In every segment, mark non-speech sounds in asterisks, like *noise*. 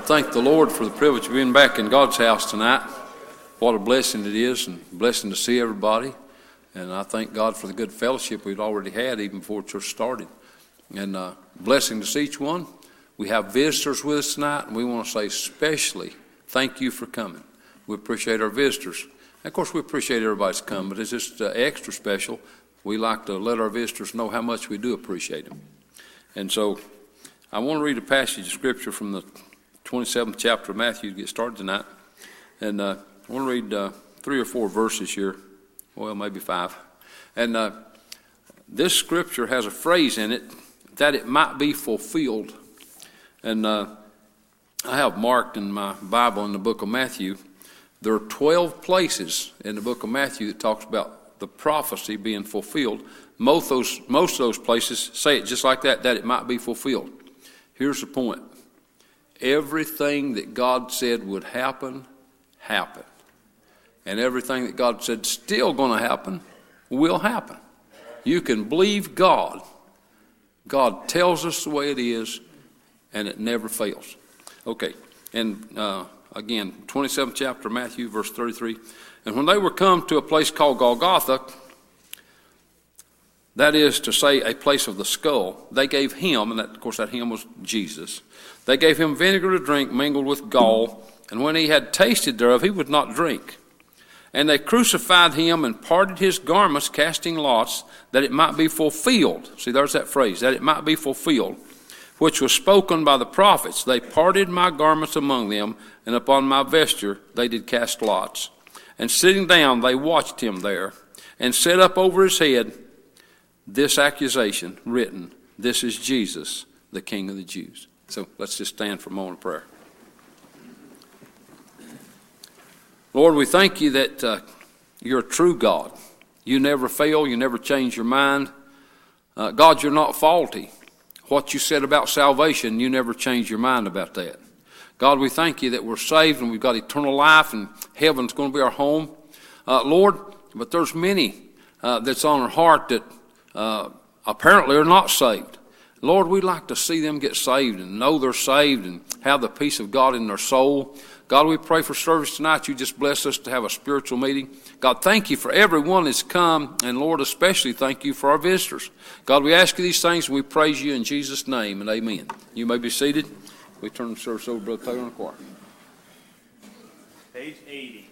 thank the Lord for the privilege of being back in God's house tonight. What a blessing it is, and blessing to see everybody. And I thank God for the good fellowship we've already had even before church started. And uh, blessing to see each one. We have visitors with us tonight, and we want to say especially thank you for coming. We appreciate our visitors. And of course, we appreciate everybody's coming, but it's just uh, extra special. We like to let our visitors know how much we do appreciate them. And so I want to read a passage of Scripture from the 27th chapter of Matthew to get started tonight. And uh, I want to read uh, three or four verses here. Well, maybe five. And uh, this scripture has a phrase in it that it might be fulfilled. And uh, I have marked in my Bible in the book of Matthew, there are 12 places in the book of Matthew that talks about the prophecy being fulfilled. Most of those, most of those places say it just like that, that it might be fulfilled. Here's the point everything that God said would happen, happened. And everything that God said still going to happen, will happen. You can believe God. God tells us the way it is, and it never fails. Okay, and uh, again, 27th chapter, Matthew, verse 33. And when they were come to a place called Golgotha, that is to say, a place of the skull, they gave him, and that, of course, that him was Jesus, they gave him vinegar to drink mingled with gall, and when he had tasted thereof, he would not drink. And they crucified him and parted his garments, casting lots, that it might be fulfilled. See, there's that phrase, that it might be fulfilled, which was spoken by the prophets. They parted my garments among them, and upon my vesture they did cast lots. And sitting down, they watched him there, and set up over his head this accusation written This is Jesus, the King of the Jews. So let's just stand for a moment of prayer. Lord, we thank you that uh, you're a true God. You never fail, you never change your mind. Uh, God, you're not faulty. What you said about salvation, you never change your mind about that. God, we thank you that we're saved and we've got eternal life and heaven's going to be our home. Uh, Lord, but there's many uh, that's on our heart that uh, apparently are not saved. Lord, we'd like to see them get saved and know they're saved and have the peace of God in their soul. God, we pray for service tonight. You just bless us to have a spiritual meeting. God, thank you for everyone that's come, and Lord, especially thank you for our visitors. God, we ask you these things and we praise you in Jesus' name and amen. You may be seated. We turn the service over to Brother Taylor on the choir. Page 80.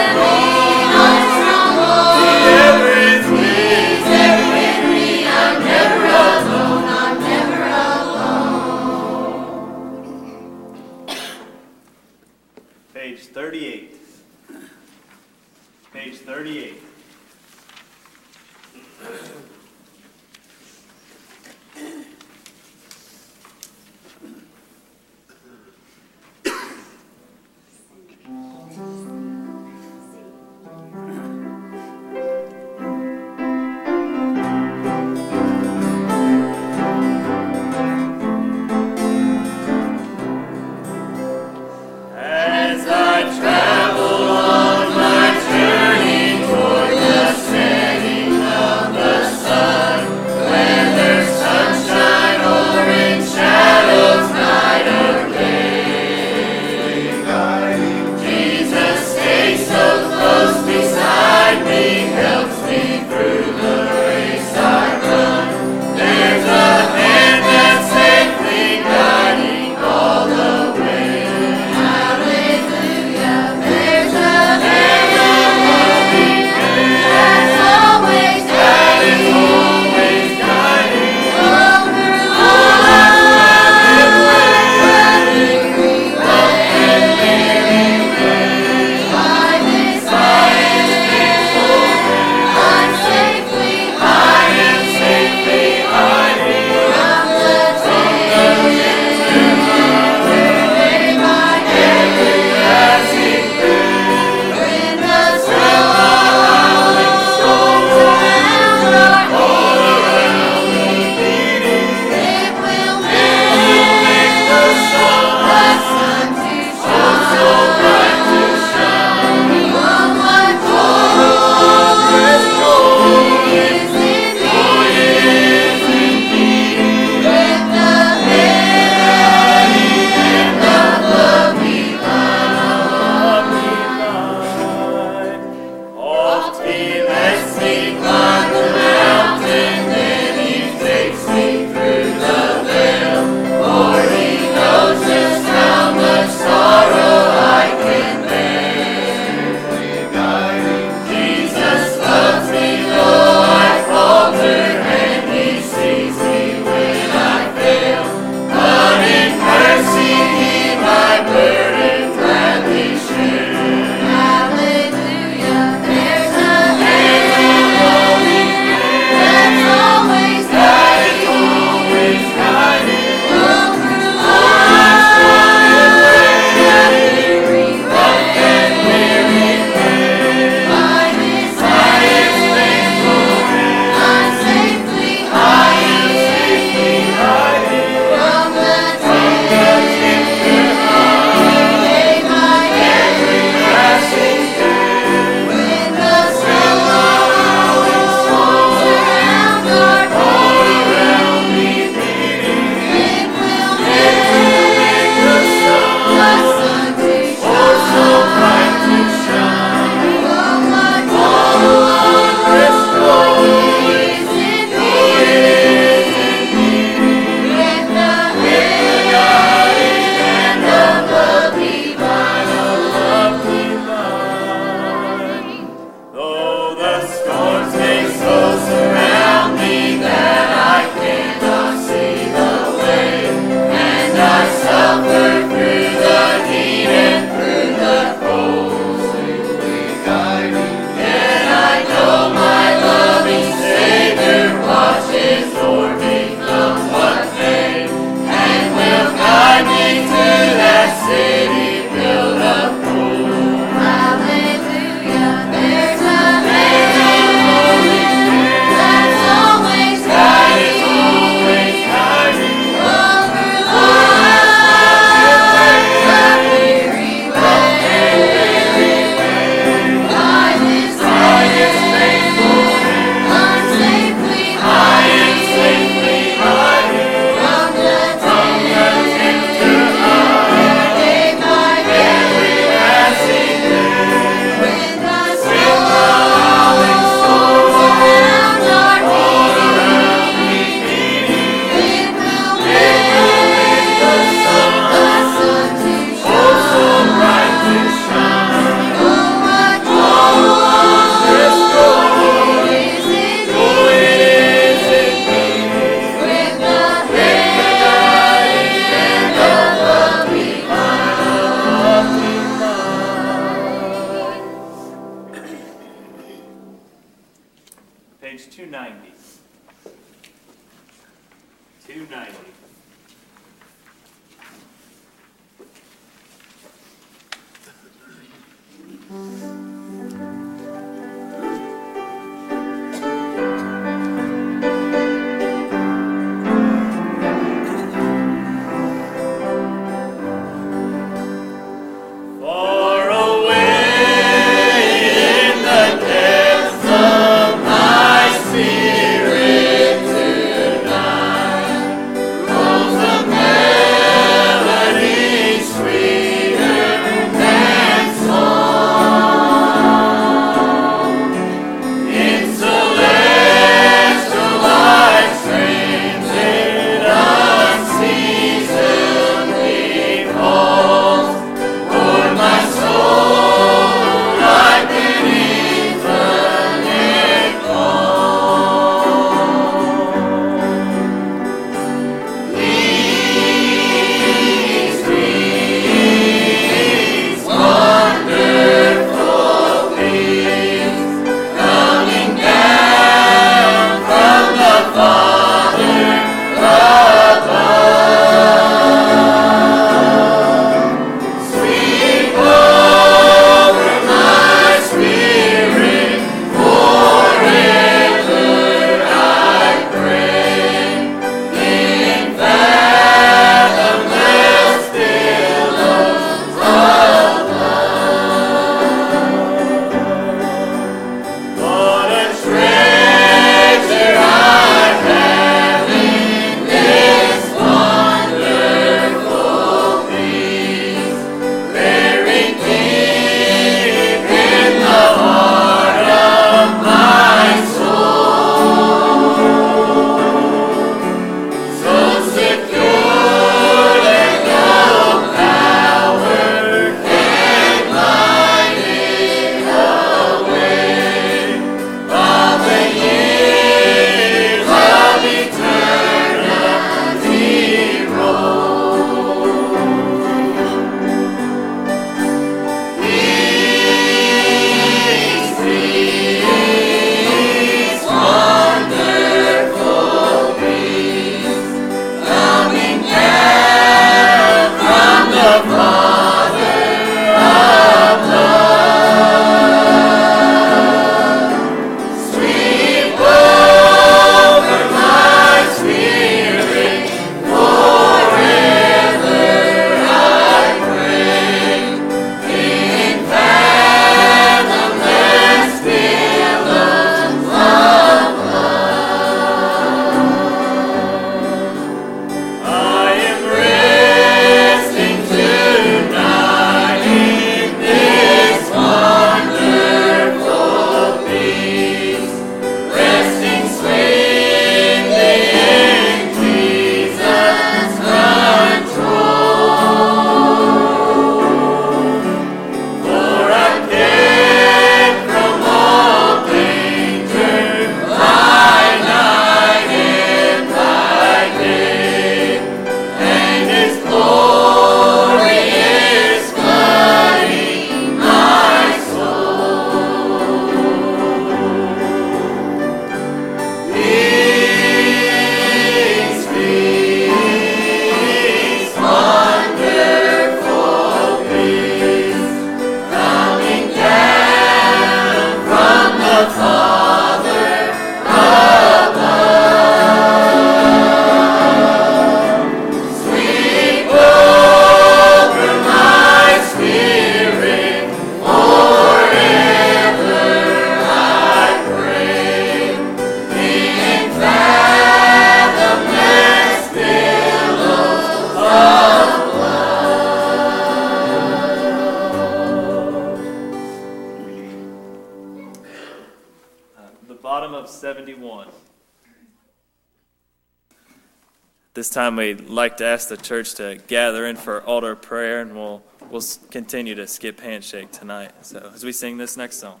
time, we'd like to ask the church to gather in for altar prayer, and we'll, we'll continue to skip handshake tonight. So, as we sing this next song.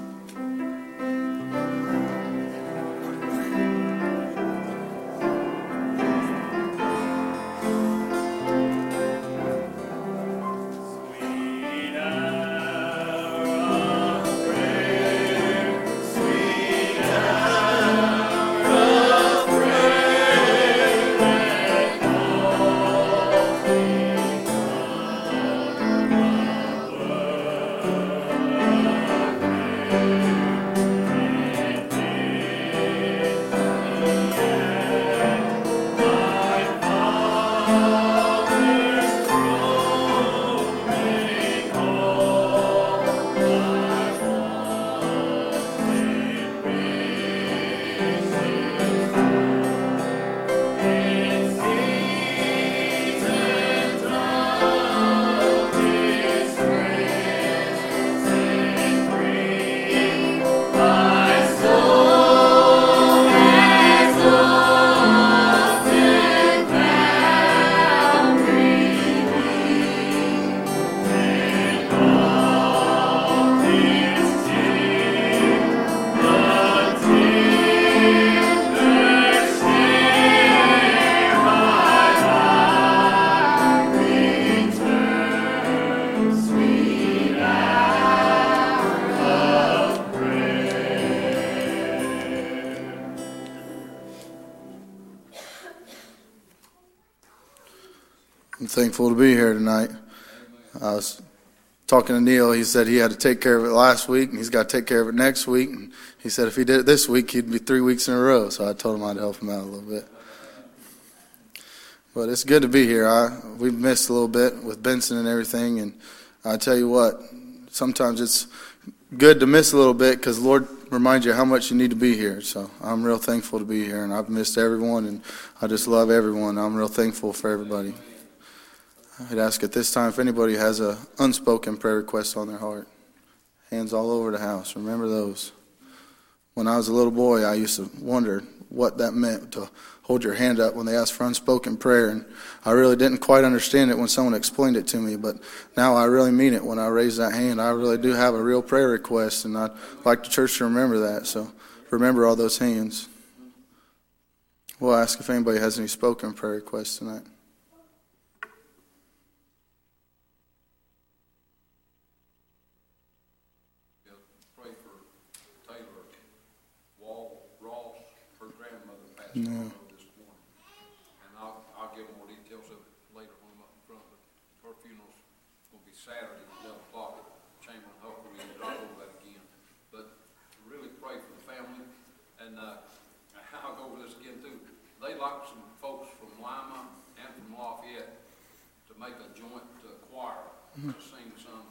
*coughs* I'm thankful to be here tonight. I was talking to Neil. He said he had to take care of it last week, and he's got to take care of it next week. And he said if he did it this week, he'd be three weeks in a row. So I told him I'd help him out a little bit. But it's good to be here. I we've missed a little bit with Benson and everything, and I tell you what, sometimes it's good to miss a little bit because Lord reminds you how much you need to be here. So I'm real thankful to be here, and I've missed everyone, and I just love everyone. I'm real thankful for everybody. I'd ask at this time if anybody has a unspoken prayer request on their heart. Hands all over the house. Remember those. When I was a little boy, I used to wonder what that meant to hold your hand up when they asked for unspoken prayer. And I really didn't quite understand it when someone explained it to me, but now I really mean it when I raise that hand. I really do have a real prayer request, and I'd like the church to remember that. So remember all those hands. We'll ask if anybody has any spoken prayer requests tonight. Pray for Taylor Wall Ross, her grandmother passed Yeah. away this morning. And I'll, I'll give more details of it later when I'm up in front, but her funeral's gonna be Saturday, eleven o'clock at Chamberlain, hopefully we'll drive over that again. But really pray for the family, and, uh, I'll go over this again too. They like some folks from Lima and from Lafayette to make a joint uh, choir to sing some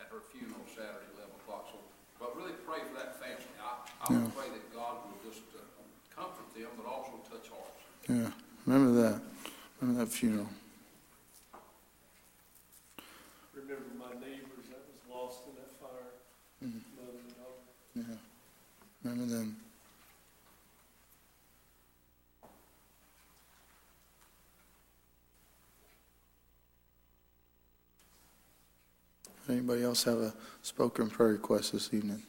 at her funeral Saturday, eleven o'clock. So, but really pray for that family. I, I would pray that God will just uh, comfort them, but also touch hearts. Yeah, remember that. Remember that funeral. remember my neighbors that was lost in that fire, mm-hmm. mother and daughter. Yeah, remember them. Anybody else have a spoken prayer request this evening?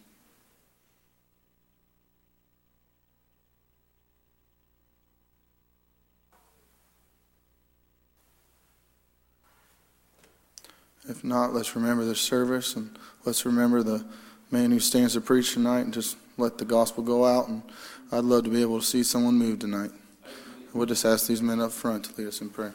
If not, let's remember the service and let's remember the man who stands to preach tonight and just let the gospel go out. And I'd love to be able to see someone move tonight. We'll just ask these men up front to lead us in prayer.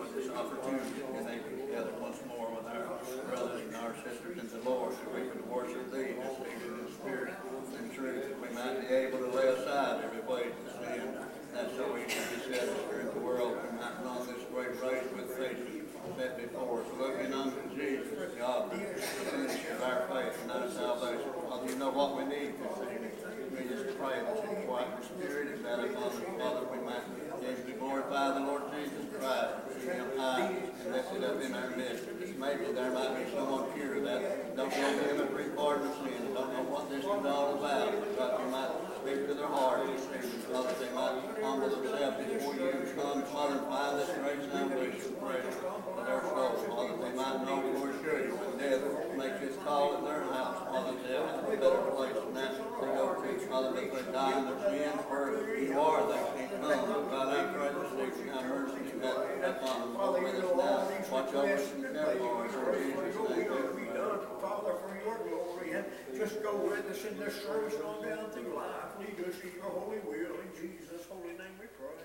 for this opportunity to be able together once more with our brothers and our sisters in the Lord, that we could worship thee this evening in spirit and truth, that we might be able to lay aside every weight of sin that so easily beset us here in the world, we might run this great race with faith set before us, looking unto Jesus, God, the finisher of our faith and our salvation. Father, you know what we need this evening. We just pray that you quiet the spirit and that upon us, Father, we might be able to glorify the Lord Jesus Christ, see him high and lifted up in our midst. Maybe there might be someone here that don't know him and free pardon of sin, don't know what this is all about, but God, you might speak to their heart this evening, Father, they might humble themselves before you, come, Father, and find this great salvation precious for their souls, Father, they might know for sure when death makes its call at their house, Father, they'll have a better place than that to go to, Father, that they die in their sins, where you are, they can't come, but God, I pray this evening, have mercy, and that, that Father, go with us now, watch over us and care for us, in Jesus' name, Be done, Father, for your glory, and just go with us in this service on down through life. Lead us in your holy will, in Jesus' holy name we pray.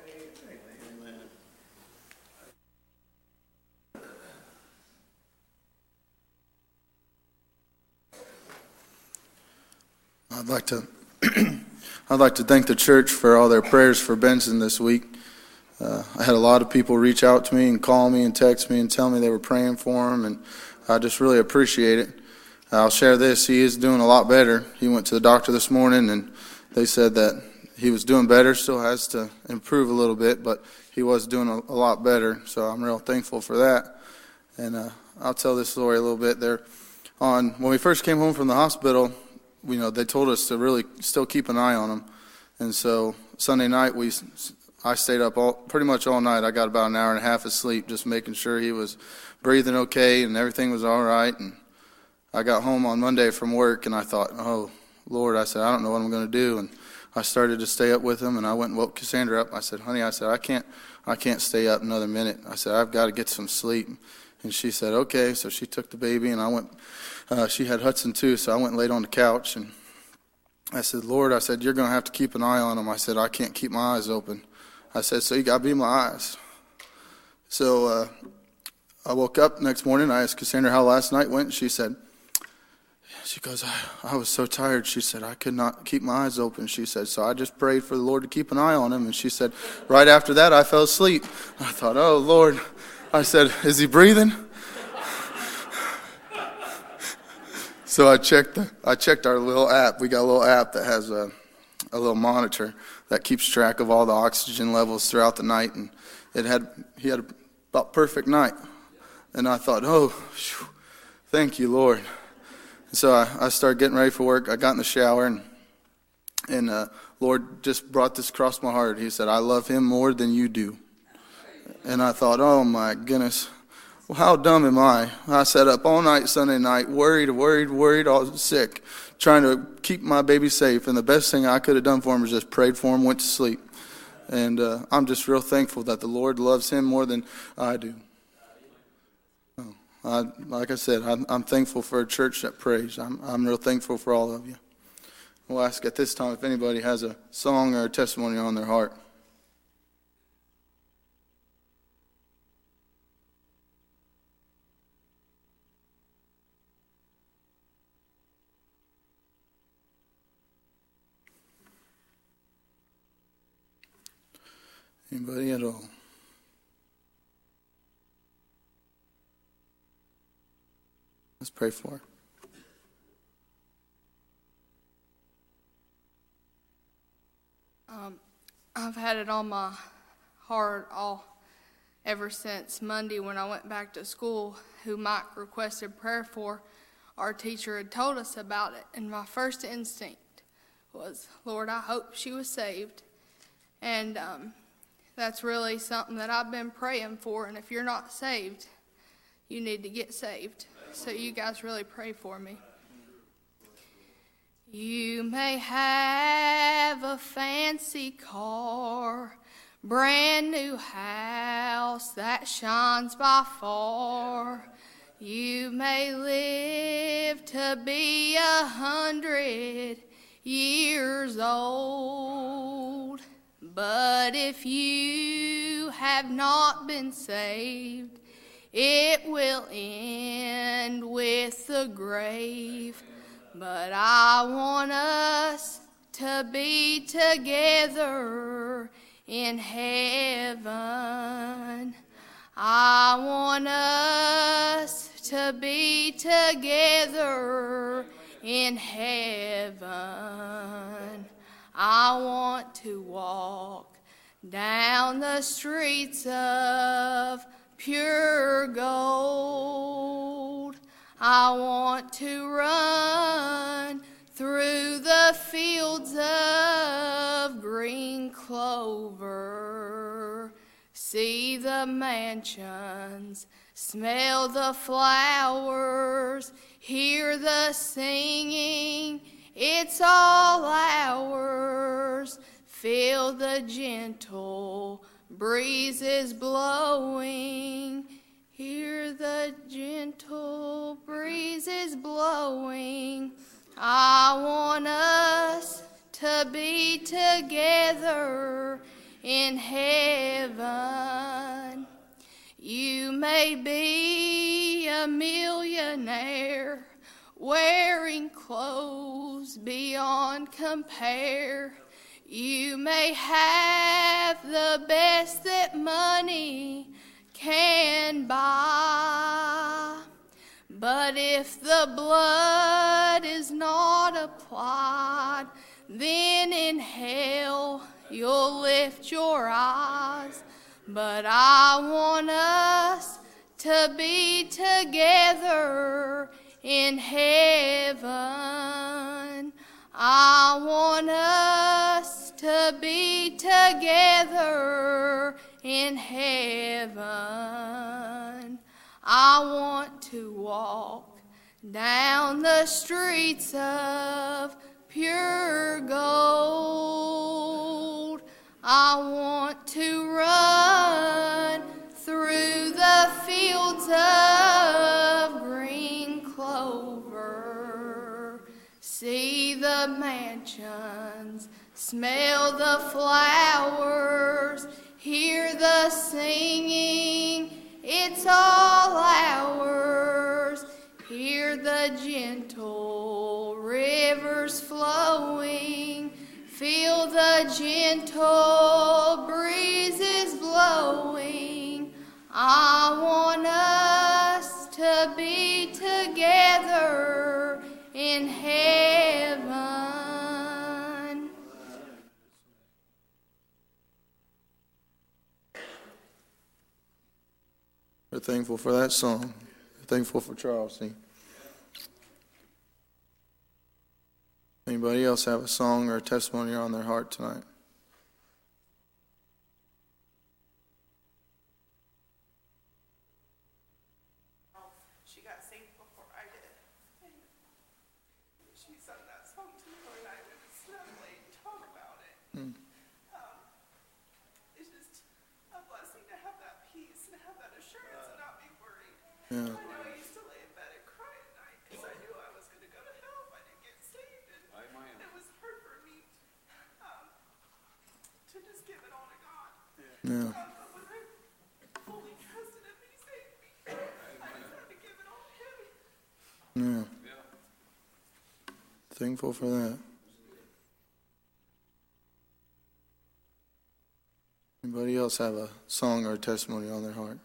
Amen. Amen. I'd like to *clears throat* I'd like to thank the church for all their prayers for Benson this week. Uh, I had a lot of people reach out to me and call me and text me and tell me they were praying for him, and I just really appreciate it. I'll share this. He is doing a lot better. He went to the doctor this morning, and they said that he was doing better. Still has to improve a little bit, but he was doing a, a lot better. So I'm real thankful for that. And uh, I'll tell this story a little bit. There, on when we first came home from the hospital, you know, they told us to really still keep an eye on him. And so Sunday night, we, I stayed up all, pretty much all night. I got about an hour and a half of sleep, just making sure he was breathing okay and everything was all right. And I got home on Monday from work, and I thought, oh Lord, I said, I don't know what I'm going to do. And I started to stay up with him, and I went and woke Cassandra up. I said, honey, I said, I can't, I can't stay up another minute. I said, I've got to get some sleep. And she said, okay. So she took the baby, and I went. Uh, she had Hudson too, so I went and laid on the couch, and I said, Lord, I said, you're going to have to keep an eye on him. I said, I can't keep my eyes open. I said, so you got to be my eyes. So uh, I woke up next morning. I asked Cassandra how last night went. She said, she goes, I, I was so tired. She said, I could not keep my eyes open. She said, so I just prayed for the Lord to keep an eye on him. And she said, right after that, I fell asleep. I thought, oh, Lord. I said, is he breathing? So I checked, the, I checked our little app. We got a little app that has a, a little monitor that keeps track of all the oxygen levels throughout the night. And it had, he had about perfect night. And I thought, oh, whew, thank you, Lord. And So I, I started getting ready for work. I got in the shower, and, and uh, Lord just brought this across my heart. He said, I love him more than you do. And I thought, oh my goodness, well, how dumb am I? I sat up all night Sunday night, worried, worried, worried, all sick, trying to keep my baby safe. And the best thing I could have done for him was just prayed for him, went to sleep. And uh, I'm just real thankful that the Lord loves him more than I do. I, like I said, I'm, I'm, thankful for a church that prays. I'm, I'm real thankful for all of you. We'll ask at this time if anybody has a song or a testimony on their heart. Anybody at all? Let's pray for. Um, I've had it on my heart all ever since Monday when I went back to school, who Mike requested prayer for. Our teacher had told us about it, and my first instinct was, Lord, I hope she was saved. And um, that's really something that I've been praying for. And if you're not saved, you need to get saved. So you guys really pray for me. You may have a fancy car, brand new house that shines by far. You may live to be a hundred years old. But if you have not been saved, it will end with the grave, but I want us to be together in heaven. I want us to be together in heaven. I want to walk down the streets of pure gold. I want to run through the fields of green clover, see the mansions, smell the flowers, hear the singing. It's all ours. Feel the gentle breezes blowing. Hear the gentle breezes blowing. I want us to be together in heaven. You may be a millionaire wearing clothes beyond compare. You may have the best that money can buy, but if the blood is not applied, then in hell you'll lift your eyes. But I want us to be together in heaven. I want us to be together in heaven. I want to walk down the streets of pure gold. I want to run through the fields of heavens. Smell the flowers, hear the singing, it's all ours. Hear the gentle rivers flowing, feel the gentle breezes blowing. I want us to be together in heaven. We're thankful for that song. We're thankful for Charles. See? Anybody else have a song or a testimony on their heart tonight? She Um, God. Yeah. But when I fully trusted Him and He saved me, I just had to give it all to Him. Yeah. Thankful for that. Anybody else have a song or a testimony on their heart?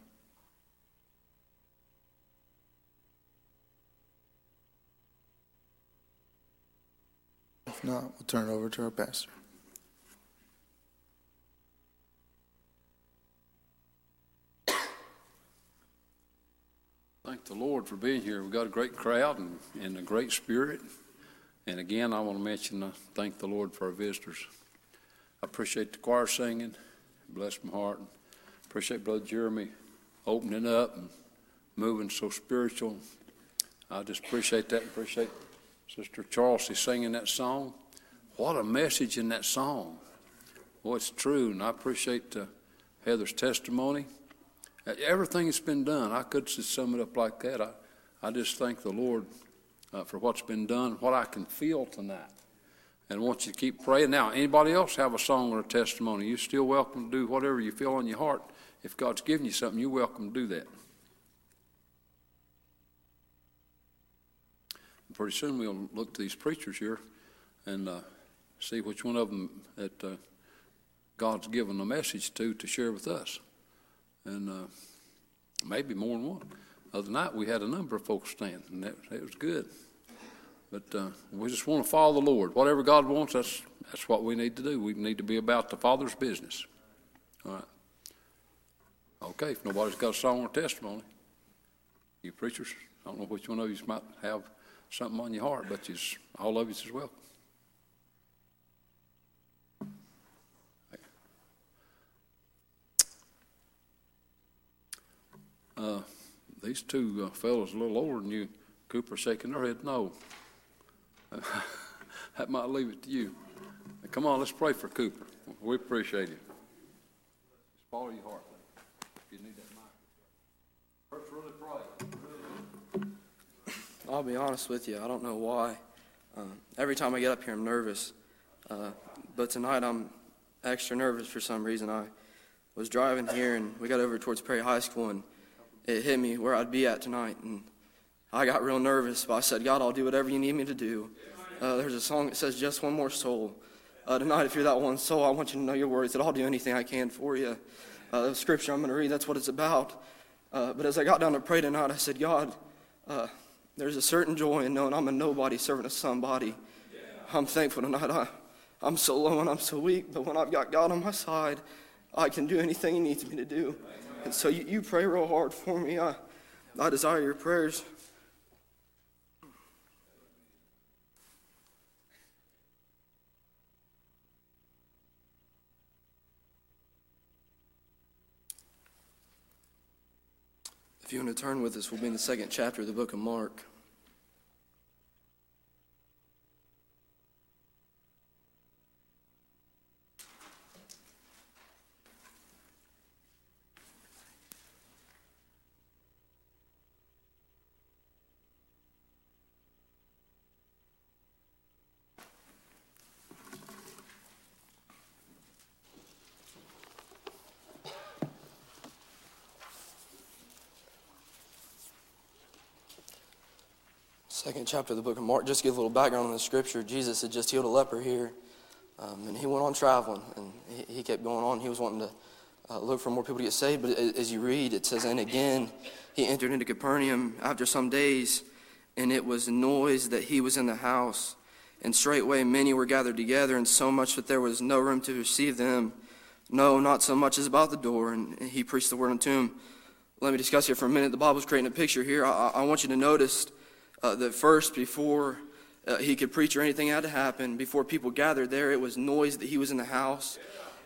Not, we'll turn it over to our pastor. Thank the Lord for being here. We've got a great crowd and, and a great spirit. And again, I want to mention, uh, thank the Lord for our visitors. I appreciate the choir singing. Bless my heart. Appreciate Brother Jeremy opening up and moving so spiritual. I just appreciate that. Appreciate Sister Charlesy singing that song. What a message in that song. Well, it's true, and I appreciate uh, Heather's testimony. Everything that's been done, I could just sum it up like that. I, I just thank the Lord uh, for what's been done, what I can feel tonight, and I want you to keep praying. Now, anybody else have a song or a testimony? You're still welcome to do whatever you feel on your heart. If God's given you something, you're welcome to do that. Pretty soon we'll look to these preachers here and uh, see which one of them that uh, God's given a message to to share with us and uh, maybe more than one. Other night we had a number of folks stand, and that, that was good. But uh, we just want to follow the Lord. Whatever God wants, that's that's what we need to do. We need to be about the Father's business. All right. Okay. If nobody's got a song or testimony, you preachers, I don't know which one of you might have something on your heart, but all of you is welcome. Uh, these two uh, fellows a little older than you, Cooper, shaking their head no. *laughs* that might leave it to you. Now, come on, let's pray for Cooper. We appreciate him. Just follow your heart. If you need that mic. First, really pray. I'll be honest with you. I don't know why. Uh, every time I get up here, I'm nervous. Uh, but tonight, I'm extra nervous for some reason. I was driving here, and we got over towards Perry High School, and it hit me where I'd be at tonight. And I got real nervous, but I said, God, I'll do whatever you need me to do. Uh, there's a song that says, Just One More Soul. Uh, tonight, if you're that one soul, I want you to know your words, that I'll do anything I can for you. Uh, the scripture I'm going to read, that's what it's about. Uh, but as I got down to pray tonight, I said, God, uh, there's a certain joy in knowing I'm a nobody serving a somebody. I'm thankful tonight. I, I'm so low and I'm so weak, but when I've got God on my side, I can do anything He needs me to do. And so you, you pray real hard for me. I, I desire your prayers. If you want to turn with us, we'll be in the second chapter of the book of Mark. Second chapter of the book of Mark. Just give a little background on the scripture. Jesus had just healed a leper here, um, and he went on traveling, and he, he kept going on. He was wanting to uh, look for more people to get saved. But as you read, it says, And again, he entered into Capernaum after some days, and it was noise that he was in the house. And straightway many were gathered together, and so much that there was no room to receive them. No, not so much as about the door. And he preached the word unto him. Let me discuss here for a minute. The Bible's creating a picture here. I, I want you to notice uh, that first, before uh, he could preach or anything had to happen, before people gathered there, it was noise that he was in the house.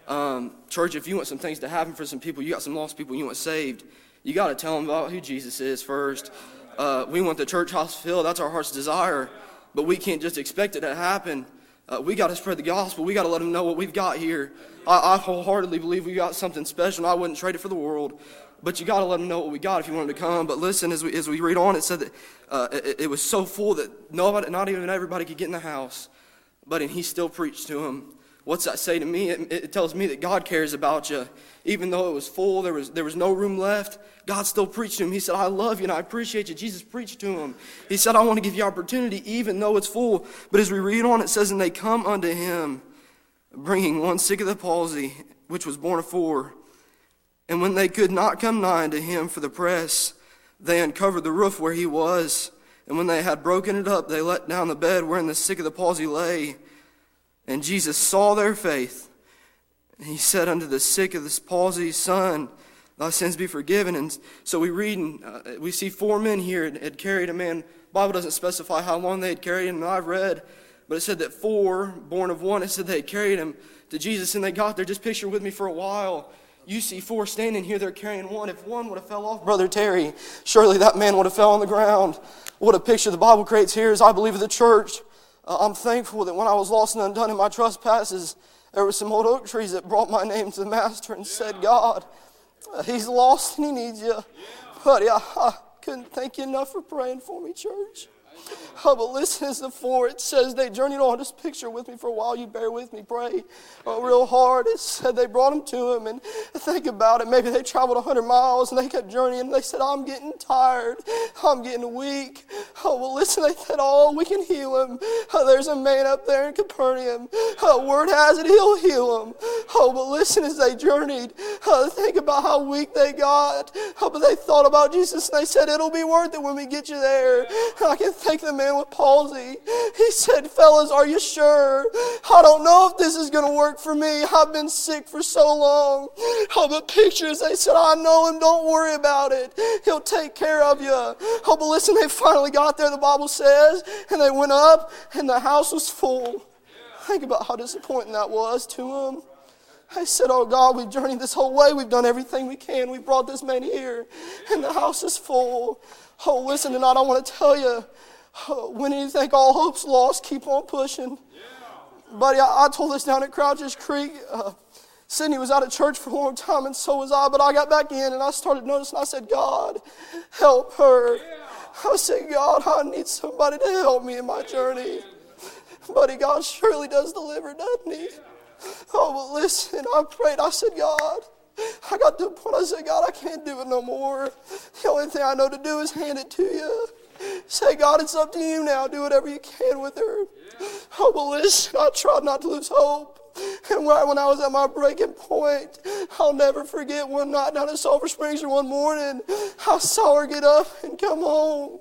Um, church, if you want some things to happen for some people, you got some lost people you want saved, you got to tell them about who Jesus is first. Uh, we want the church house filled. That's our heart's desire. But we can't just expect it to happen. Uh, we got to spread the gospel. We got to let them know what we've got here. I, I wholeheartedly believe we got something special, and I wouldn't trade it for the world. But you got to let them know what we got if you want them to come. But listen, as we, as we read on, it said that uh, it, it, was so full that nobody, not even everybody could get in the house. But and he still preached to them. What's that say to me? It, it, tells me that God cares about you. Even though it was full, there was, there was no room left, God still preached to him. He said, I love you and I appreciate you. Jesus preached to him. He said, I want to give you opportunity even though it's full. But as we read on, it says, And they come unto him, bringing one sick of the palsy, which was borne of four and when they could not come nigh unto him for the press, they uncovered the roof where he was. And when they had broken it up, they let down the bed wherein the sick of the palsy lay. And Jesus saw their faith. And he said unto the sick of this palsy, Son, thy sins be forgiven. And so we read, and uh, we see four men here had carried a man. Bible doesn't specify how long they had carried him, I've read, but it said that four, born of one, it said they had carried him to Jesus, and they got there. Just picture with me for a while you see four standing here, they're carrying one. If one would have fell off, Brother Terry, surely that man would have fell on the ground. What a picture the Bible creates here is I believe of the church. Uh, I'm thankful that when I was lost and undone in my trespasses, there were some old oak trees that brought my name to the Master and said, God, uh, he's lost and he needs you. Buddy, I, I couldn't thank you enough for praying for me, church. Oh, but listen as the four, it says they journeyed on. Just picture with me for a while. You bear with me, pray oh, real hard. It said they brought him to him. And think about it. Maybe they traveled 100 miles and they kept journeying. They said, I'm getting tired. I'm getting weak. Oh, well, listen, they said, Oh, we can heal him. Oh, there's a man up there in Capernaum. Oh, word has it, he'll heal him. Oh, but listen as they journeyed. Oh, think about how weak they got. Oh, but they thought about Jesus and they said, It'll be worth it when we get you there. I can think the man with palsy. He said, Fellas, are you sure? I don't know if this is going to work for me. I've been sick for so long. Oh, but pictures, they said, I know him. Don't worry about it. He'll take care of you. Oh, but listen, they finally got there, the Bible says, and they went up, and the house was full. Think about how disappointing that was to him. I said, Oh God, we've journeyed this whole way. We've done everything we can. We brought this man here, and the house is full. Oh, listen, and I don't want to tell you *sighs* when you think all hope's lost, keep on pushing. Yeah. Buddy, I, I, told this down at Crouches Creek. Uh, Sydney was out of church for a long time, and so was I. But I got back in, and I started noticing. I said, God, help her. Yeah. I said, God, I need somebody to help me in my journey. Buddy, God surely does deliver, doesn't He? Oh, but listen, I prayed. I said, God, I got to the point. I said, God, I can't do it no more. The only thing I know to do is hand it to you. Say, God, it's up to you now. Do whatever you can with her. Yeah. Oh, but listen, I tried not to lose hope. And right when I was at my breaking point, I'll never forget one night down at Sulphur Springs one morning, I saw her get up and come home.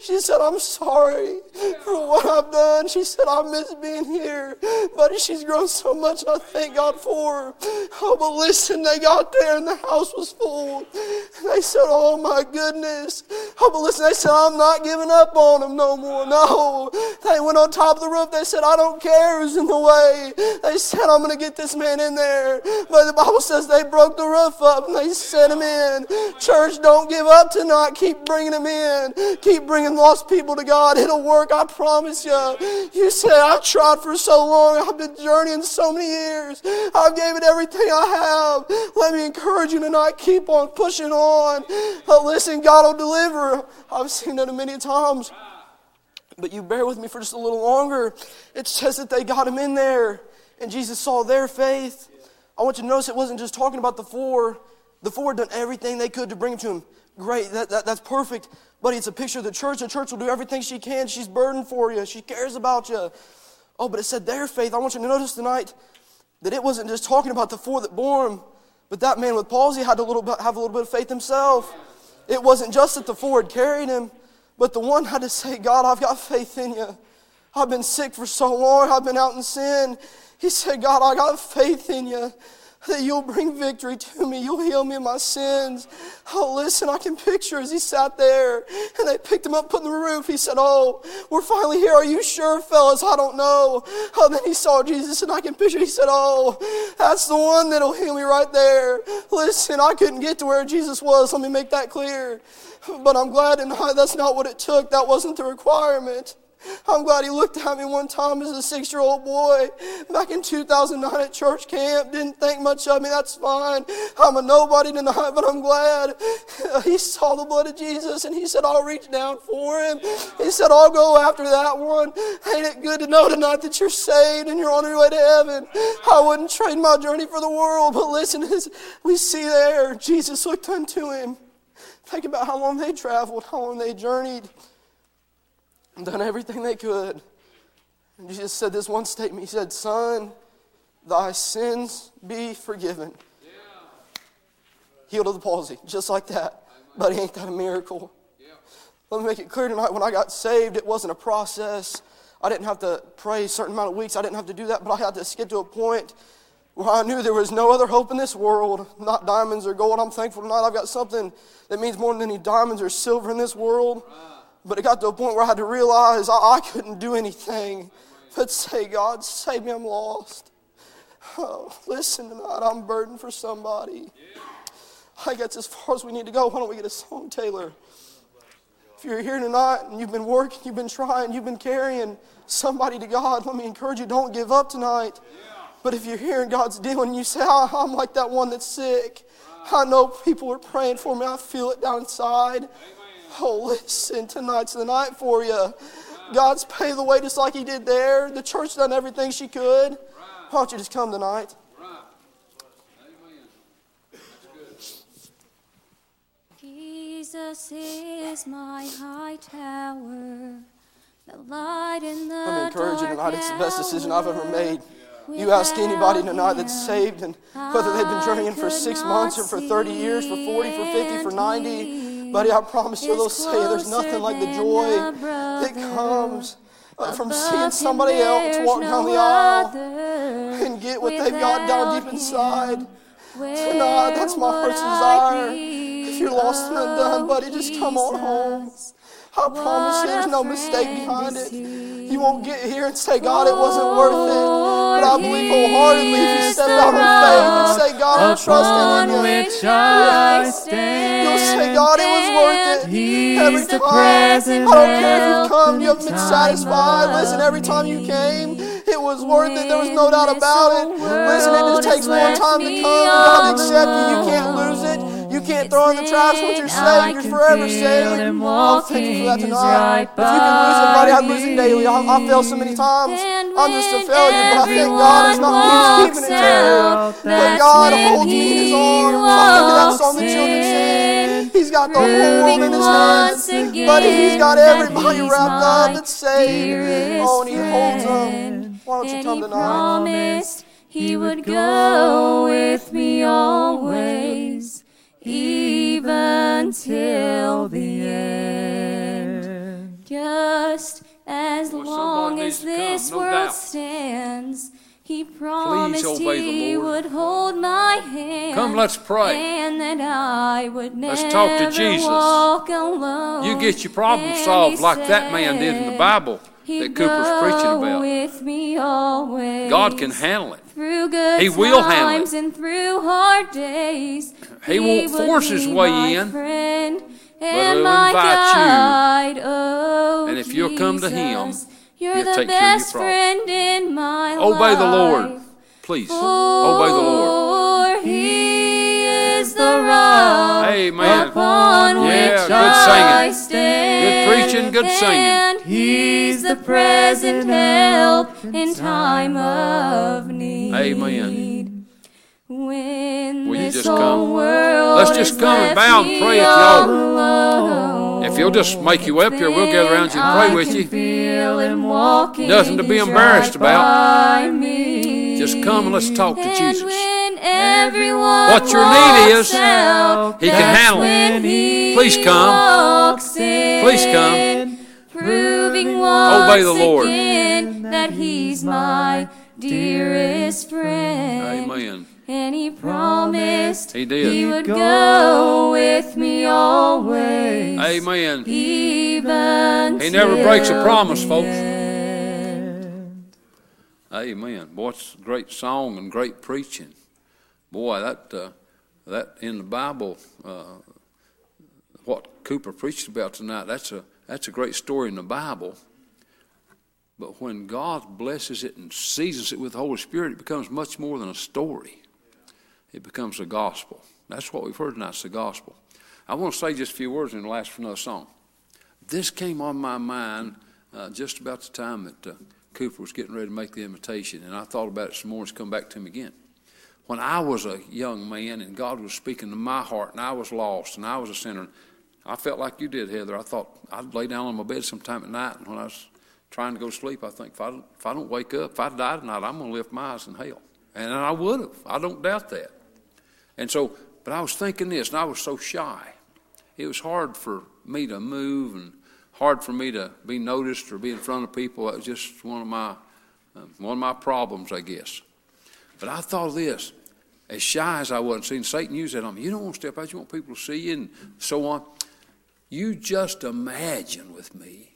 She said, I'm sorry for what I've done. She said, I miss being here. But she's grown so much, I thank God for her. Oh, but listen, they got there and the house was full. And they said, Oh my goodness. Oh, but listen, they said, I'm not giving up on them no more. No. They went on top of the roof. They said, I don't care who's in the way. They said, I'm going to get this man in there. But the Bible says they broke the roof up and they sent him in. Church, don't give up tonight. Keep bringing him in. Keep keep bringing lost people to God, it'll work. I promise you. You say, I've tried for so long. I've been journeying so many years. I've gave it everything I have. Let me encourage you tonight. Keep on pushing on. But listen, God will deliver. I've seen that many times. But you bear with me for just a little longer. It says that they got him in there, and Jesus saw their faith. I want you to notice it wasn't just talking about the four. The four had done everything they could to bring him to him. Great, that, that, that's perfect. Buddy, it's a picture of the church. The church will do everything she can. She's burdened for you. She cares about you. Oh, but it said their faith. I want you to notice tonight that it wasn't just talking about the four that bore him, but that man with palsy had to little bit, have a little bit of faith himself. It wasn't just that the four had carried him, but the one had to say, God, I've got faith in you. I've been sick for so long. I've been out in sin. He said, God, I got faith in you that you'll bring victory to me. You'll heal me of my sins. Oh, listen, I can picture as he sat there and they picked him up, put him on the roof. He said, Oh, we're finally here. Are you sure, fellas? I don't know. Oh, then he saw Jesus and I can picture, he said, Oh, that's the one that'll heal me right there. Listen, I couldn't get to where Jesus was. Let me make that clear. But I'm glad tonight that's not what it took. That wasn't the requirement. I'm glad he looked at me one time as a six year old boy back in 2009 at church camp. Didn't think much of me. That's fine. I'm a nobody tonight, but I'm glad. *laughs* He saw the blood of Jesus and he said, I'll reach down for him. He said, I'll go after that one. Ain't it good to know tonight that you're saved and you're on your way to heaven? I wouldn't trade my journey for the world, but listen, as we see there, Jesus looked unto him. Think about how long they traveled, how long they journeyed done everything they could. And Jesus said this one statement He said, Son, thy sins be forgiven. Yeah. Healed of the palsy, just like that. But ain't that a miracle? Yeah. Let me make it clear tonight when I got saved, it wasn't a process. I didn't have to pray a certain amount of weeks. I didn't have to do that, but I had to get to a point where I knew there was no other hope in this world, not diamonds or gold. I'm thankful tonight I've got something that means more than any diamonds or silver in this world. But it got to a point where I had to realize I, I couldn't do anything but say, God, save me, I'm lost. Oh, listen tonight, I'm burdened for somebody. I guess as far as we need to go. Why don't we get a song, Taylor? If you're here tonight and you've been working, you've been trying, you've been carrying somebody to God, let me encourage you, don't give up tonight. But if you're here and God's dealing, you say, I'm like that one that's sick. I know people are praying for me. I feel it down inside. Oh, listen, tonight's the night for you. God's paid the way just like He did there. The church done everything she could. Why don't you just come tonight? Jesus is my high tower, the light in the Let me encourage you tonight. It's the best decision I've ever made. You ask anybody tonight that's saved, and whether they've been journeying for six months or for 30 years, for 40, for 50, for 90, buddy, I promise you they'll say there's nothing like the joy that comes uh, from seeing somebody else walk down the aisle and get what they've got down deep inside. Tonight, that's my heart's desire. If you're lost and undone, buddy, just come on home. I promise you, there's no mistake behind it. You won't get here and say, God, it wasn't worth it. But I believe wholeheartedly if you step out in faith and say, God, I'm trusting in you. I You'll say, God, it was worth it. He's Every time. I don't care if you've come, you haven't been satisfied. Listen, every time you came, it was worth it. There was no doubt about it. Listen, it just takes one time to come God accept you. You can't lose it. You can't throw in the trash what you're saved. You're forever saved. I'm thankful for that tonight. If you can lose buddy, I'm losing daily. I, I fail so many times. I'm just a failure, but I thank God it's not me keeping it true. But God holds me in His arms. I think of that song the children sing. He's got the whole world in His hands. But He's got everybody wrapped up that's saved. Oh, and He holds them. Why don't you And come he tonight? promised he would go with me always, even till the end. Just as Boy, long as needs come, this no world doubt. stands, he promised he would hold my hand. Come, let's pray. And that I would never Let's talk to Jesus. walk alone. You get your problem And solved he like that man did in the Bible he'd that Cooper's preaching about. With me always. God can handle it. Through good He will handle it. times and through hard days. He won't force his way in, Friend but and he'll my invite you. Oh, And if you'll come to him, you're he'll the take care of your best problem. friend in my life. Obey the Lord. Please, obey the Lord. For he is the rock Amen. upon Yeah, which good I singing. stand. Good preaching, good singing. He's the present help in time of need. Amen. When Will you just whole come? world Let's just come and bow and pray at the altar. If you'll just make way up here, we'll gather around you and pray with you. Nothing to be embarrassed about. Just come and let's talk to Jesus. What What your need is, He can handle it. Please come. Please come. Proving Obey the Lord. again that He's my dearest friend. Amen. And He promised He did. He would go with me always. Amen. Even He never breaks a promise, folks. end. Amen. Boy, it's a great song and great preaching. Boy, that uh, that in the Bible, uh, what Cooper preached about tonight, that's a that's a great story in the Bible. But when God blesses it and seasons it with the Holy Spirit, it becomes much more than a story. It becomes a gospel. That's what we've heard tonight. It's the gospel. I want to say just a few words and last for another song. This came on my mind uh, just about the time that uh, Cooper was getting ready to make the invitation, and I thought about it some more. It's come back to him again. When I was a young man and God was speaking to my heart, and I was lost, and I was a sinner, I felt like you did, Heather. I thought I'd lay down on my bed sometime at night, and when I was trying to go to sleep, I think if I don't, if I don't wake up, if I die tonight, I'm going to lift my eyes in hell, and I would have. I don't doubt that. And so, but I was thinking this, and I was so shy. It was hard for me to move and hard for me to be noticed or be in front of people. That was just one of my um, one of my problems, I guess. But I thought of this: as shy as I was, seeing Satan use that on me, you don't want to step out. You want people to see you, and so on. You just imagine with me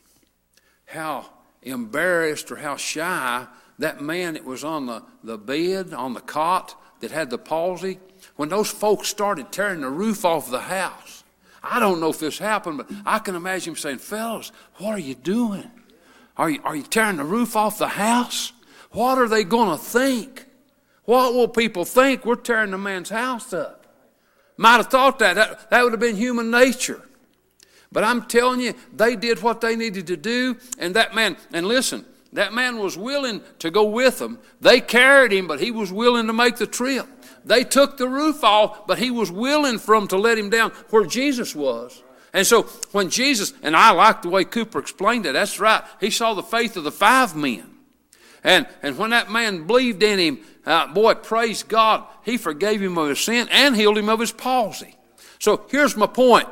how embarrassed or how shy that man that was on the, the bed, on the cot, that had the palsy, when those folks started tearing the roof off the house. I don't know if this happened, but I can imagine him saying, Fellas, what are you doing? Are you, are you tearing the roof off the house? What are they going to think? What will people think? We're tearing the man's house up. Might have thought that. That, that would have been human nature. But I'm telling you, they did what they needed to do, and that man, and listen, that man was willing to go with them. They carried him, but he was willing to make the trip. They took the roof off, but he was willing for them to let him down where Jesus was. And so when Jesus, and I like the way Cooper explained it, that's right. He saw the faith of the five men. And, and when that man believed in him, uh, boy, praise God, he forgave him of his sin and healed him of his palsy. So here's my point.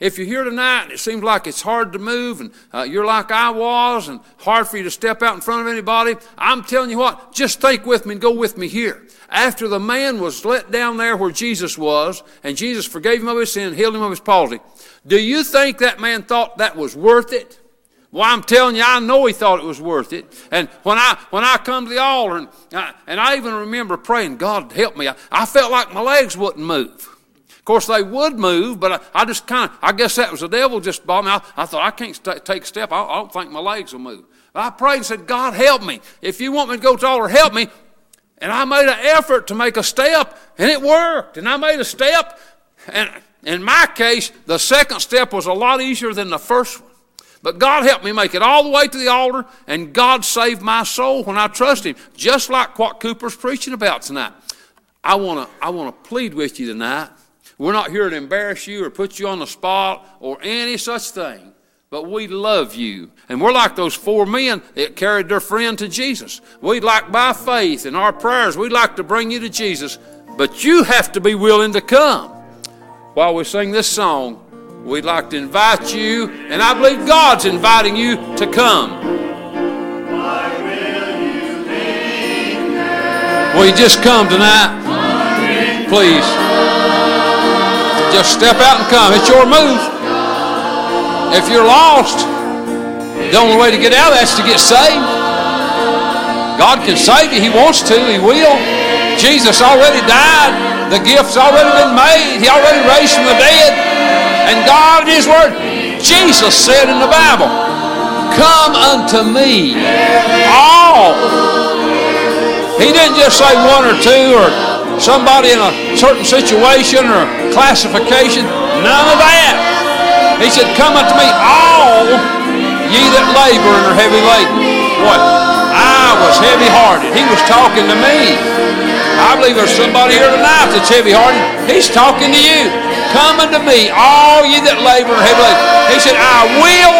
If you're here tonight and it seems like it's hard to move and uh, you're like I was and hard for you to step out in front of anybody, I'm telling you what, just think with me and go with me here. After the man was let down there where Jesus was and Jesus forgave him of his sin, healed him of his palsy, do you think that man thought that was worth it? Well, I'm telling you, I know he thought it was worth it. And when I when I come to the altar, and I, and I even remember praying, God help me. I, I felt like my legs wouldn't move. Of course, they would move, but I, I just kind of, I guess that was the devil just bombed me. I, I thought, I can't st- take a step. I, I don't think my legs will move. But I prayed and said, God, help me. If you want me to go to the altar, help me. And I made an effort to make a step, and it worked. And I made a step, and in my case, the second step was a lot easier than the first one. But God helped me make it all the way to the altar, and God saved my soul when I trusted Him, just like what Cooper's preaching about tonight. I want to I want to plead with you tonight. We're not here to embarrass you or put you on the spot or any such thing, but we love you. And we're like those four men that carried their friend to Jesus. We'd like by faith in our prayers, we'd like to bring you to Jesus, but you have to be willing to come. While we sing this song, we'd like to invite you, and I believe God's inviting you to come. Will you just come tonight? Please. Just step out and come. It's your move. If you're lost, the only way to get out of that's to get saved. God can save you. He wants to. He will. Jesus already died. The gift's already been made. He already raised from the dead. And God in His Word, Jesus said in the Bible, Come unto me, all. He didn't just say one or two or somebody in a certain situation or classification. None of that. He said, Come unto me, all ye that labor and are heavy laden. What? I was heavy hearted. He was talking to me. I believe there's somebody here tonight that's heavy hearted. He's talking to you. Come unto me, all ye that labor and heavy laden. He said, I will,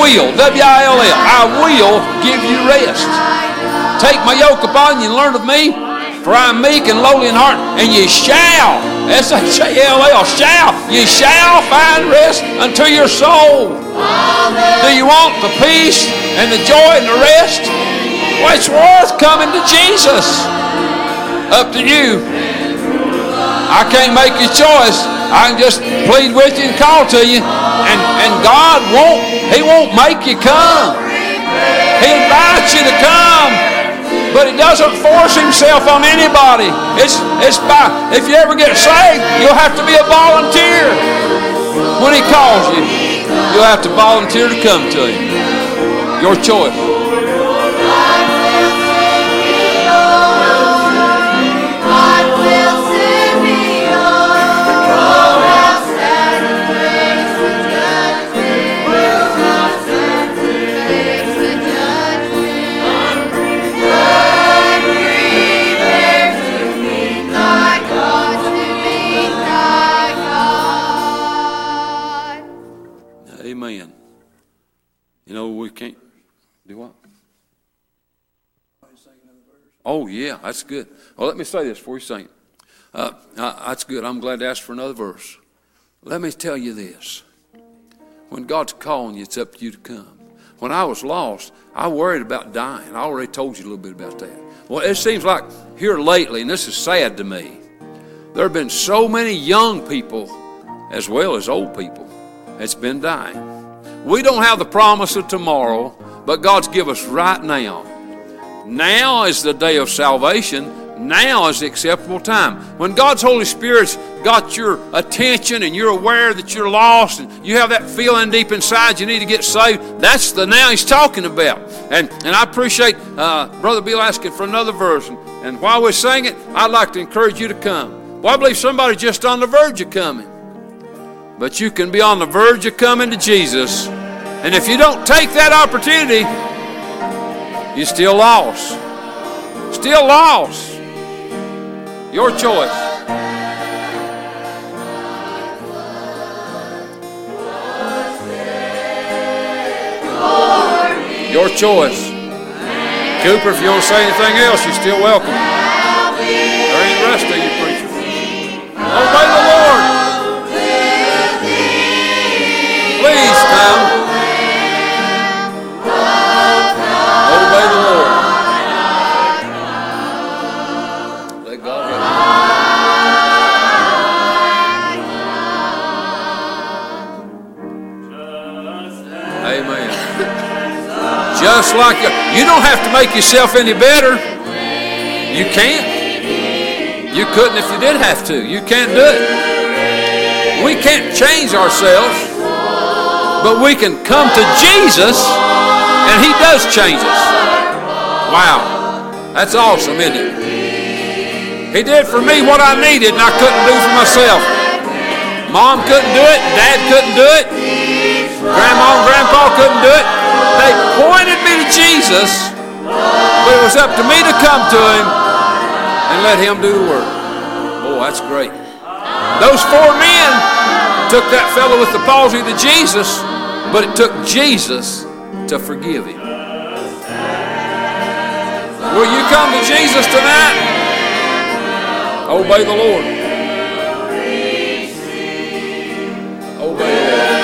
will, W-I-L-L, I will give you rest. Take my yoke upon you and learn of me, for I am meek and lowly in heart, and ye shall, S-H-A-L-L, shall, ye shall find rest unto your soul. Do you want the peace and the joy and the rest? Well, it's worth coming to Jesus. Up to you. I can't make your choice. I can just plead with you and call to you. And, and God won't, He won't make you come. He invites you to come. But He doesn't force Himself on anybody. It's, it's by, if you ever get saved, you'll have to be a volunteer. When He calls you, you'll have to volunteer to come to Him. Your choice. Well, let me say this before you sing. Uh, that's good. I'm glad to ask for another verse. Let me tell you this. When God's calling you, it's up to you to come. When I was lost, I worried about dying. I already told you a little bit about that. Well, it seems like here lately, and this is sad to me, there have been so many young people as well as old people that's been dying. We don't have the promise of tomorrow, but God's give us right now. Now is the day of salvation. Now is the acceptable time. When God's Holy Spirit's got your attention and you're aware that you're lost and you have that feeling deep inside you need to get saved, that's the now He's talking about. And, and I appreciate uh, Brother Bill asking for another verse. And, and while we're singing, I'd like to encourage you to come. Well, I believe somebody's just on the verge of coming. But you can be on the verge of coming to Jesus. And if you don't take that opportunity, you're still lost. Still lost. Your choice. Your choice. Cooper, if you want to say anything else, you're still welcome. There ain't the rest of you preachers. Obey the Lord. Please come. Just like you, you don't have to make yourself any better. You can't. You couldn't if you did have to. You can't do it. We can't change ourselves, but we can come to Jesus and He does change us. Wow. That's awesome, isn't it? He did for me what I needed and I couldn't do for myself. Mom couldn't do it, Dad couldn't do it, Grandma and Grandpa couldn't do it. They pointed Jesus, but it was up to me to come to Him and let Him do the work. Oh, that's great. Those four men took that fellow with the palsy to Jesus, but it took Jesus to forgive him. Will you come to Jesus tonight? Obey the Lord. Obey the Lord.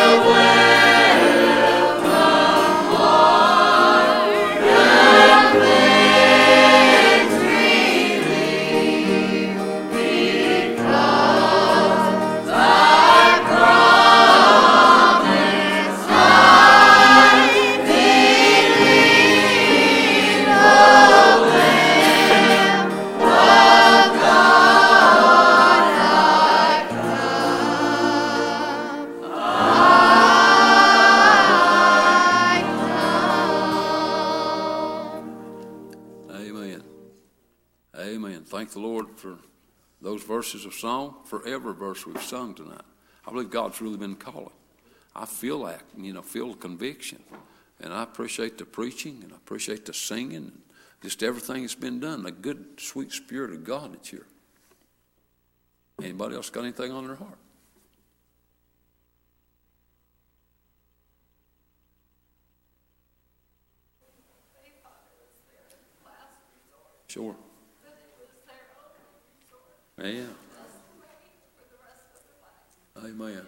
those verses of song, forever verse we've sung tonight. I believe God's really been calling. I feel that, you know, feel conviction. And I appreciate the preaching and I appreciate the singing and just everything that's been done, the good, sweet spirit of God that's here. Anybody else got anything on their heart? Sure. Yeah. Amen.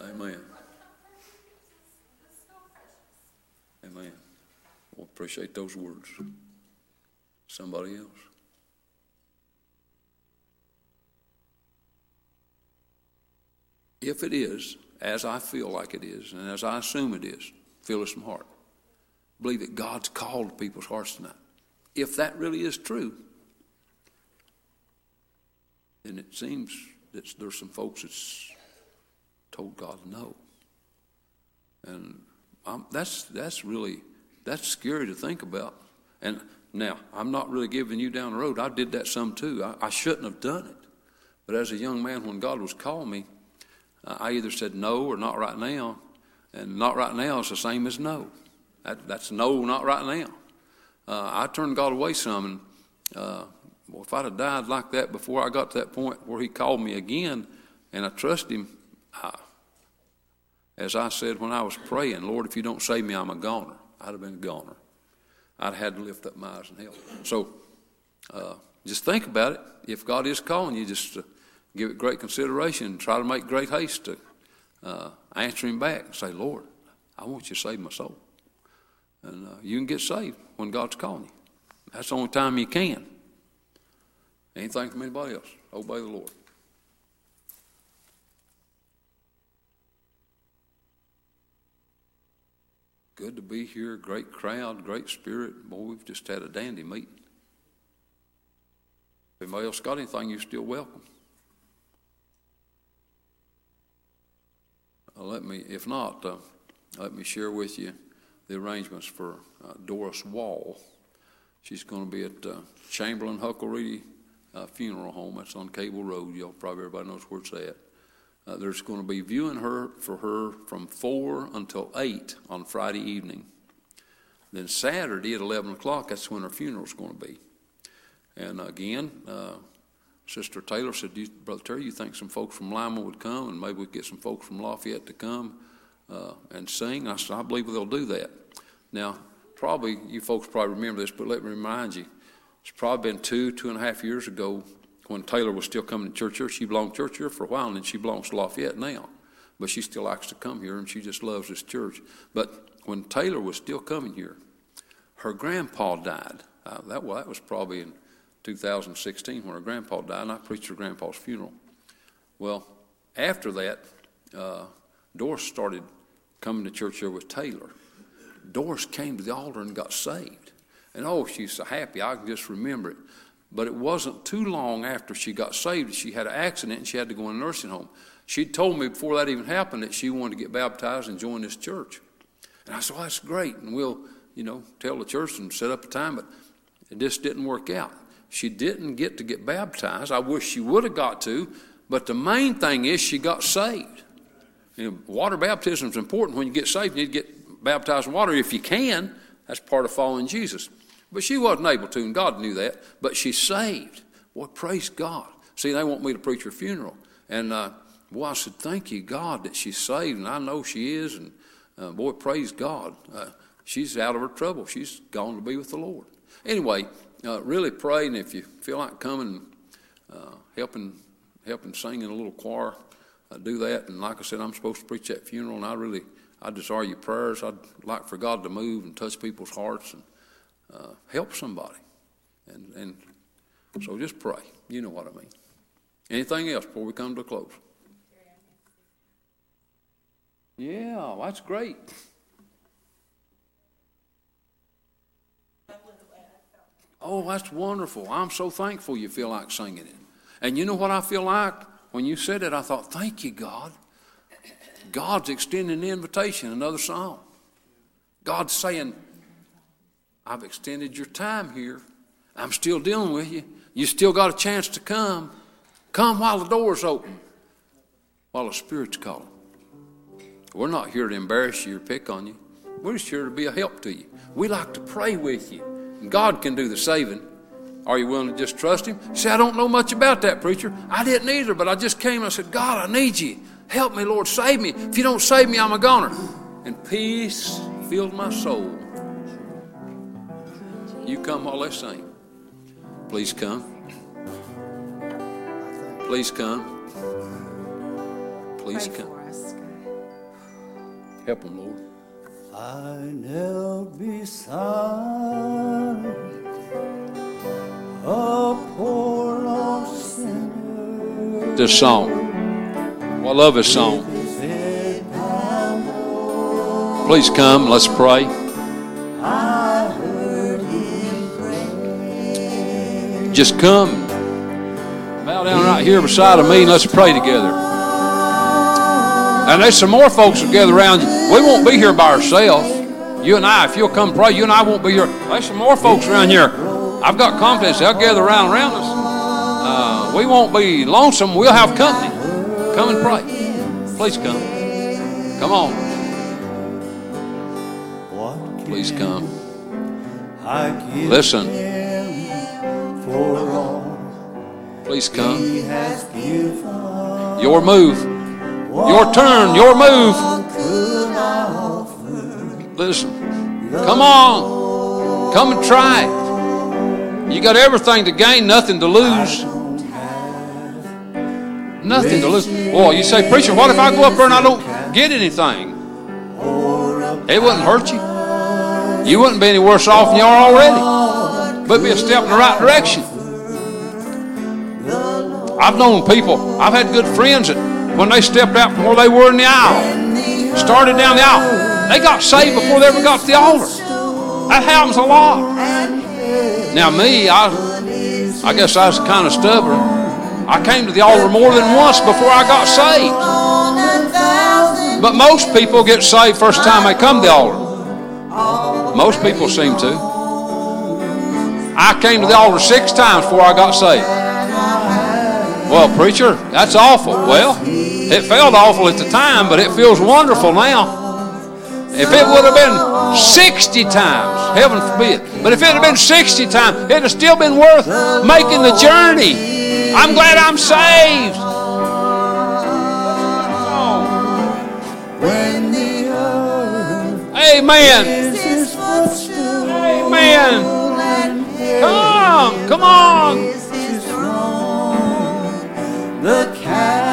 Amen. Amen. Well, appreciate those words. Somebody else. If it is, as I feel like it is, and as I assume it is, feel this from heart. Believe that God's called people's hearts tonight. If that really is true, then it seems that there's some folks that's told God no. And I'm, that's, that's really, that's scary to think about. And now, I'm not really giving you down the road. I did that some too. I, I shouldn't have done it. But as a young man, when God was calling me, I either said no or not right now. And not right now is the same as no. That, that's no, not right now. Uh, I turned God away some. And uh, well, if I'd have died like that before I got to that point where He called me again and I trust Him, I, as I said when I was praying, Lord, if you don't save me, I'm a goner. I'd have been a goner. I'd have had to lift up my eyes and help. So uh, just think about it. If God is calling you, just uh, give it great consideration and try to make great haste to uh, answer Him back and say, Lord, I want you to save my soul. And uh, you can get saved when God's calling you. That's the only time you can. Anything from anybody else. Obey the Lord. Good to be here. Great crowd, great spirit. Boy, we've just had a dandy meeting. If anybody else got anything, you're still welcome. Uh, let me, if not, uh, let me share with you the arrangements for uh, Doris Wall. She's going to be at uh, Chamberlain Huckeriede uh, Funeral Home. That's on Cable Road. Y'all probably everybody knows where it's at. Uh, there's going to be viewing her for her from four until eight on Friday evening. Then Saturday at eleven o'clock, that's when her funeral's going to be. And again, uh, Sister Taylor said, "Brother Terry, you think some folks from Lima would come, and maybe we'd get some folks from Lafayette to come uh, and sing?" I "I believe they'll do that." Now, probably you folks probably remember this, but let me remind you, it's probably been two, two and a half years ago when Taylor was still coming to church here. She belonged to church here for a while, and then she belongs to Lafayette now. But she still likes to come here, and she just loves this church. But when Taylor was still coming here, her grandpa died. Uh, that, well, that was probably in 2016 when her grandpa died, and I preached her grandpa's funeral. Well, after that, uh, Doris started coming to church here with Taylor. Doris came to the altar and got saved. And oh, she's so happy. I can just remember it. But it wasn't too long after she got saved she had an accident and she had to go in a nursing home. She'd told me before that even happened that she wanted to get baptized and join this church. And I said, well, that's great. And we'll, you know, tell the church and set up a time. But it just didn't work out. She didn't get to get baptized. I wish she would have got to. But the main thing is she got saved. You know, water baptism is important. When you get saved, you need to get baptized in water if you can. That's part of following Jesus. But she wasn't able to, and God knew that. But she's saved. Boy, praise God. See, they want me to preach her funeral. And, uh, boy, I said, thank you, God, that she's saved. And I know she is. And, uh, boy, praise God. Uh, she's out of her trouble. She's gone to be with the Lord. Anyway, uh, really pray. And if you feel like coming uh, helping, helping sing in a little choir, uh, do that. And like I said, I'm supposed to preach that funeral. And I really, I desire your prayers. I'd like for God to move and touch people's hearts. And, uh, help somebody. And, and so just pray. You know what I mean. Anything else before we come to a close? Yeah, that's great. Oh, that's wonderful. I'm so thankful you feel like singing it. And you know what I feel like? When you said it, I thought, thank you, God. God's extending the invitation, another song. God's saying, I've extended your time here. I'm still dealing with you. You still got a chance to come. Come while the door's open, while the Spirit's calling. We're not here to embarrass you or pick on you. We're just here to be a help to you. We like to pray with you. God can do the saving. Are you willing to just trust Him? You say, I don't know much about that, preacher. I didn't either, but I just came and I said, God, I need you. Help me, Lord. Save me. If you don't save me, I'm a goner. and peace filled my soul. You come while they sing. Please come. Please come. Please come. Help them, Lord. I knelt beside This song. Well, I love this song. Please come. Let's pray. Just come. Bow down right here beside of me and let's pray together. And there's some more folks will gather around. We won't be here by ourselves. You and I, if you'll come pray, you and I won't be here. There's some more folks around here. I've got confidence they'll gather around around us. Uh, we won't be lonesome. We'll have company. Come and pray. Please come. Come on. Please come. Listen. him for all Please come. Your move. Your turn. Your move. Could I offer? Listen. Come on. Come and try it. You got everything to gain, nothing to lose. Nothing to lose. Boy, you say, preacher, what if I go up there and I don't get anything? It wouldn't hurt you. You wouldn't be any worse off than you are already. But be a step in the right direction. I've known people, I've had good friends that when they stepped out from where they were in the aisle, started down the aisle, they got saved before they ever got to the altar. That happens a lot. Now me, I, I guess I was kind of stubborn. I came to the altar more than once before I got saved. But most people get saved first time they come to the altar. Most people seem to. I came to the altar six times before I got saved. Well, preacher, that's awful. Well, it felt awful at the time, but it feels wonderful now. If it would have been 60 times, heaven forbid, but if it had been 60 times, it'd have still been worth making the journey. I'm glad I'm saved. Amen. Amen. Come, come on. the cattle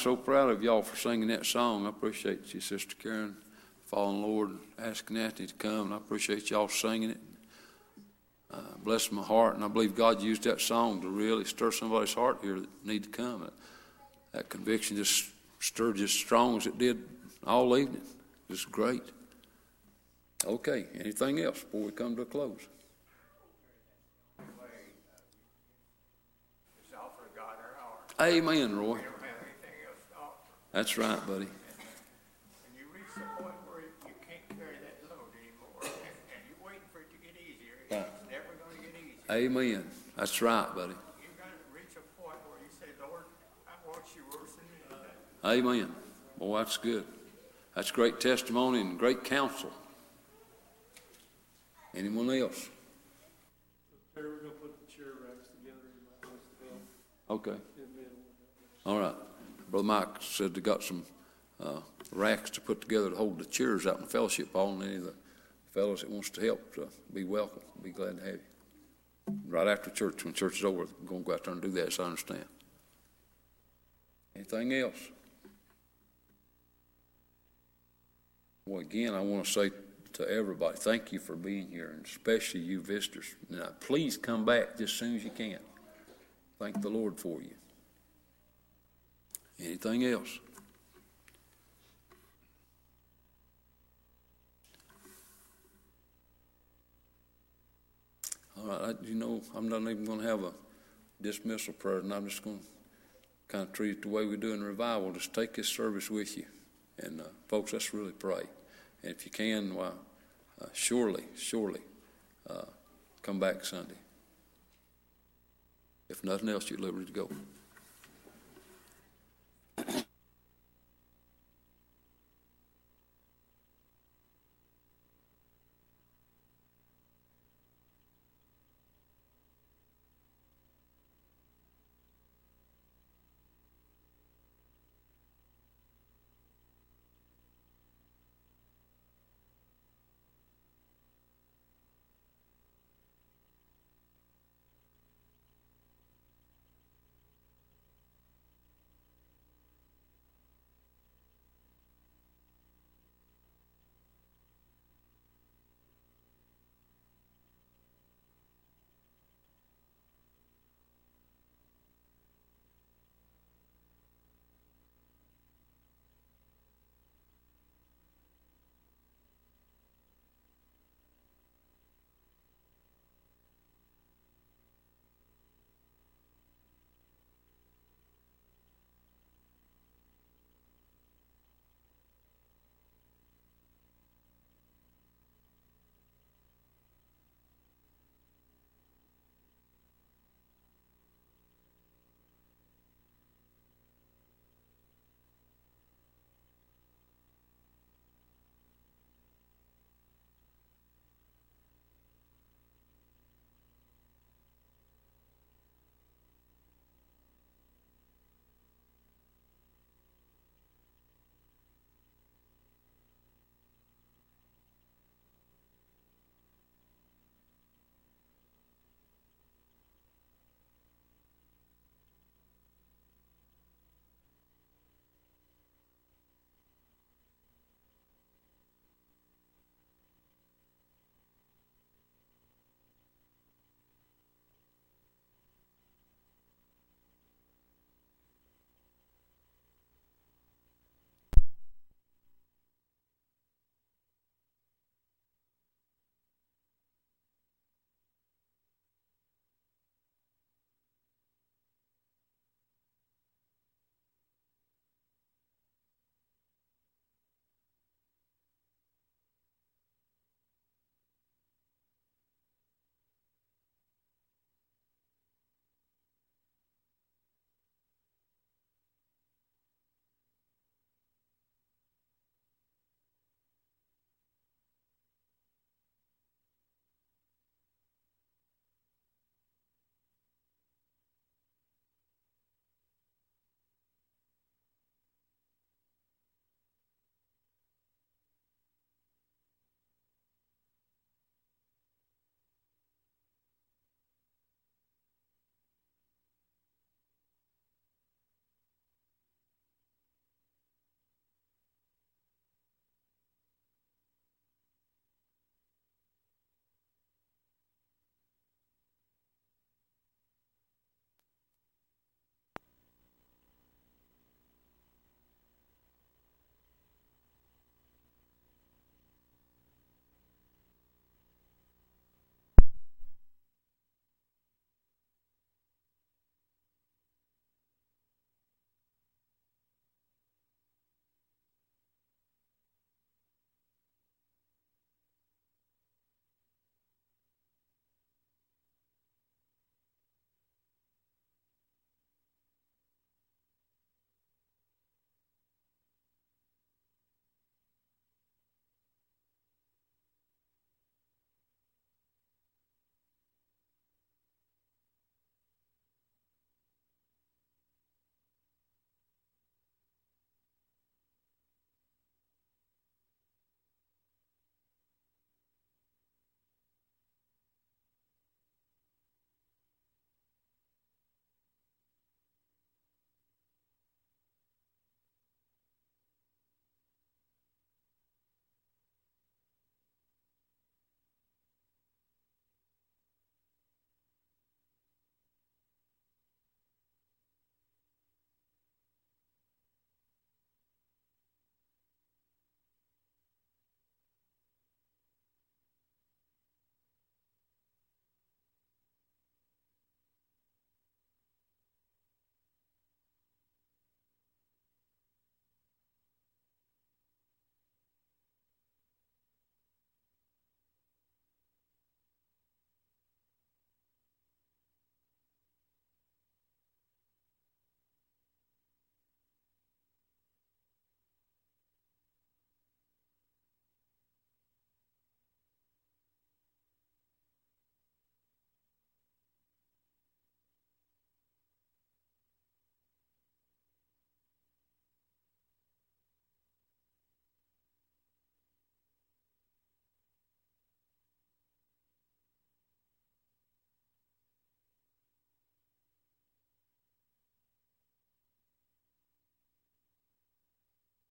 so proud of y'all for singing that song. I appreciate you, Sister Karen, following the Lord, asking Anthony to come. And I appreciate y'all singing it. Uh, bless my heart, and I believe God used that song to really stir somebody's heart here that need to come. That, that conviction just stirred just strong as it did all evening. It was great. Okay, anything else before we come to a close? It's offer of God our hour. Amen, Roy. We don't have anything else to offer. That's right, buddy. And you reach the point where you can't carry that load anymore, and, and you're waiting for it to get easier. It's never gonna get easier. Amen. That's right, buddy. You're gonna reach a point where you say, Lord, I want you worse than anything. Amen. Boy, that's good. That's great testimony and great counsel. Anyone else? Terry, we're gonna put the chair racks together, you might want to help Okay. in the middle. All right. Brother Mike said they got some uh, racks to put together to hold the chairs out in fellowship hall, and any of the fellows that wants to help, uh, be welcome. Be glad to have you. Right after church, when church is over, we're going to go out there and do that, as I understand. Anything else? Well, again, I want to say to everybody, thank you for being here, and especially you visitors. Now, please come back just as soon as you can. Thank the Lord for you. Anything else? All right, I- you know, I'm not even going to have a dismissal prayer, and I'm just going to kind of treat it the way we do in revival. Just take this service with you. And uh, folks, let's really pray. And if you can, well, uh, surely, surely uh, come back Sunday. If nothing else, you're liberty to go.